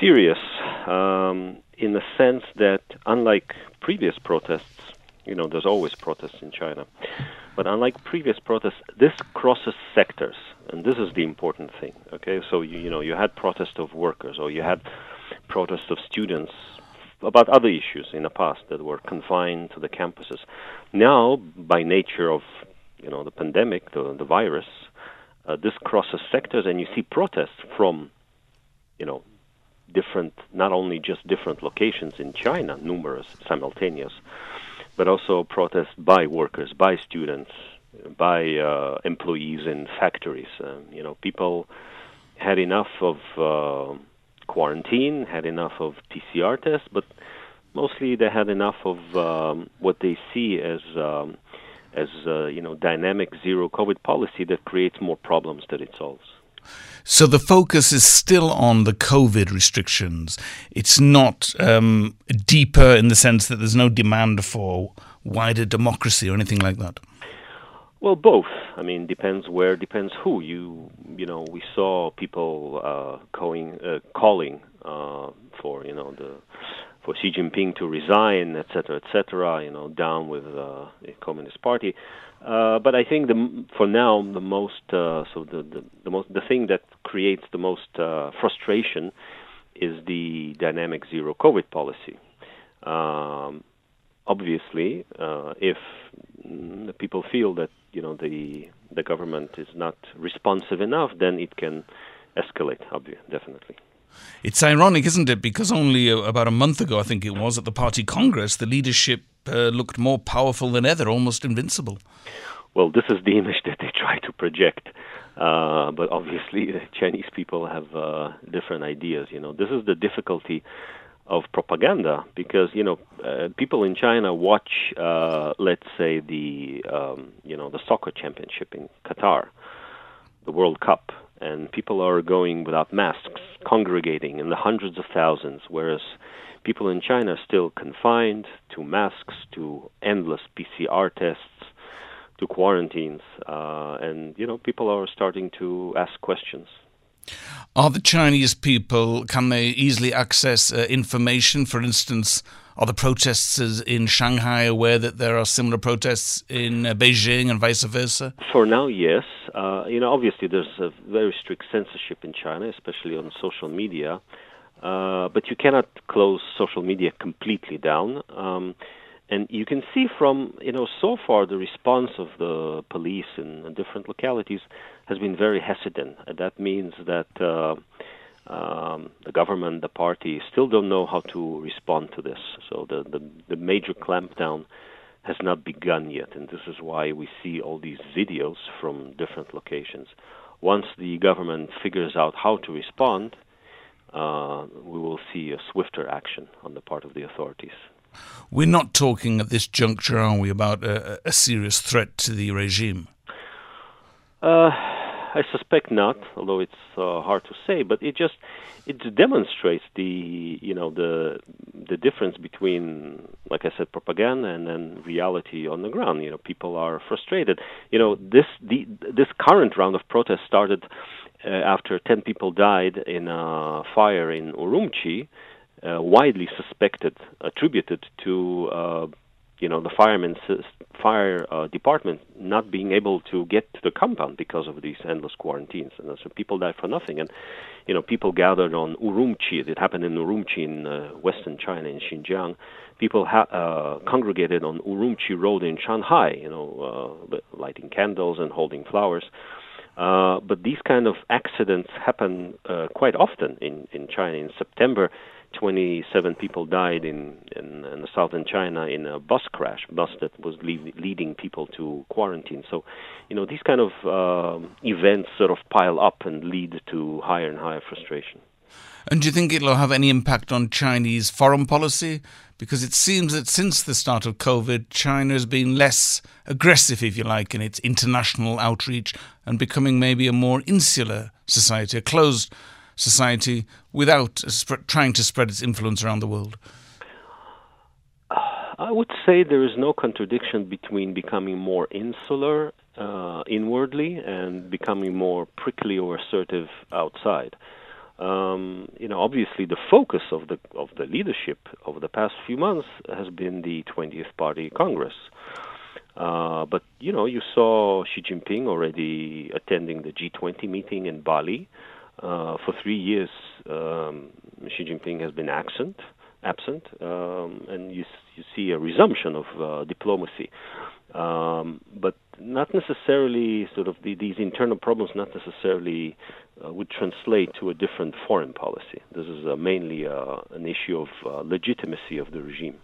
serious um, in the sense that, unlike previous protests, you know, there's always protests in China, but unlike previous protests, this crosses sectors, and this is the important thing. Okay, so you, you know, you had protests of workers, or you had protests of students about other issues in the past that were confined to the campuses. Now, by nature of you know the pandemic, the the virus, uh, this crosses sectors, and you see protests from you know different, not only just different locations in China, numerous, simultaneous, but also protests by workers, by students, by uh, employees in factories. Um, you know, people had enough of uh, quarantine, had enough of PCR tests, but mostly they had enough of um, what they see as um, as uh, you know dynamic zero COVID policy that creates more problems than it solves. So the focus is still on the COVID restrictions. It's not um, deeper in the sense that there's no demand for wider democracy or anything like that. Well, both. I mean, depends where, depends who. You, you know, we saw people uh, going, uh, calling uh, for, you know, the for Xi Jinping to resign, etc., etc. You know, down with uh, the Communist Party. Uh, but I think the, for now the most uh, so the, the, the most the thing that creates the most uh, frustration is the dynamic zero COVID policy. Um, obviously, uh, if the people feel that you know the the government is not responsive enough, then it can escalate. Obviously, definitely. It's ironic, isn't it? Because only about a month ago, I think it was, at the party congress, the leadership uh, looked more powerful than ever, almost invincible. Well, this is the image that they try to project. Uh, but obviously, the Chinese people have uh, different ideas. You know, this is the difficulty of propaganda because you know uh, people in China watch, uh, let's say the um, you know the soccer championship in Qatar, the World Cup, and people are going without masks, congregating in the hundreds of thousands, whereas people in China are still confined to masks, to endless PCR tests, to quarantines, uh, and you know people are starting to ask questions. Are the Chinese people can they easily access uh, information? For instance, are the protesters in Shanghai aware that there are similar protests in uh, Beijing and vice versa? For now, yes. Uh, you know, obviously, there's a very strict censorship in China, especially on social media. Uh, but you cannot close social media completely down. Um, and you can see from you know so far the response of the police in, in different localities has been very hesitant. That means that uh, um, the government, the party, still don't know how to respond to this. So the, the, the major clampdown has not begun yet, and this is why we see all these videos from different locations. Once the government figures out how to respond, uh, we will see a swifter action on the part of the authorities. We're not talking at this juncture, are we, about a, a serious threat to the regime? Uh, I suspect not, although it's uh, hard to say. But it just it demonstrates the you know the the difference between, like I said, propaganda and then reality on the ground. You know, people are frustrated. You know, this the this current round of protests started uh, after ten people died in a fire in Urumqi, uh, widely suspected, attributed to uh, you know the firemen's fire uh, department not being able to get to the compound because of these endless quarantines, and so people died for nothing. And you know, people gathered on Urumqi. It happened in Urumqi in uh, western China, in Xinjiang. People ha- uh, congregated on Urumqi Road in Shanghai. You know, uh, lighting candles and holding flowers. Uh, but these kind of accidents happen uh, quite often in, in China. In September, 27 people died in, in, in southern China in a bus crash, bus that was lead, leading people to quarantine. So, you know, these kind of um, events sort of pile up and lead to higher and higher frustration. And do you think it'll have any impact on Chinese foreign policy? Because it seems that since the start of COVID, China has been less aggressive, if you like, in its international outreach and becoming maybe a more insular society, a closed society without trying to spread its influence around the world? I would say there is no contradiction between becoming more insular uh, inwardly and becoming more prickly or assertive outside. um, you know, obviously the focus of the of the leadership over the past few months has been the 20th Party Congress. Uh, but you know, you saw Xi Jinping already attending the G20 meeting in Bali. Uh, for three years, um, Xi Jinping has been absent, absent, um, and you you see a resumption of uh, diplomacy, um, but not necessarily sort of the, these internal problems. Not necessarily uh, would translate to a different foreign policy. This is uh, mainly uh, an issue of uh, legitimacy of the regime.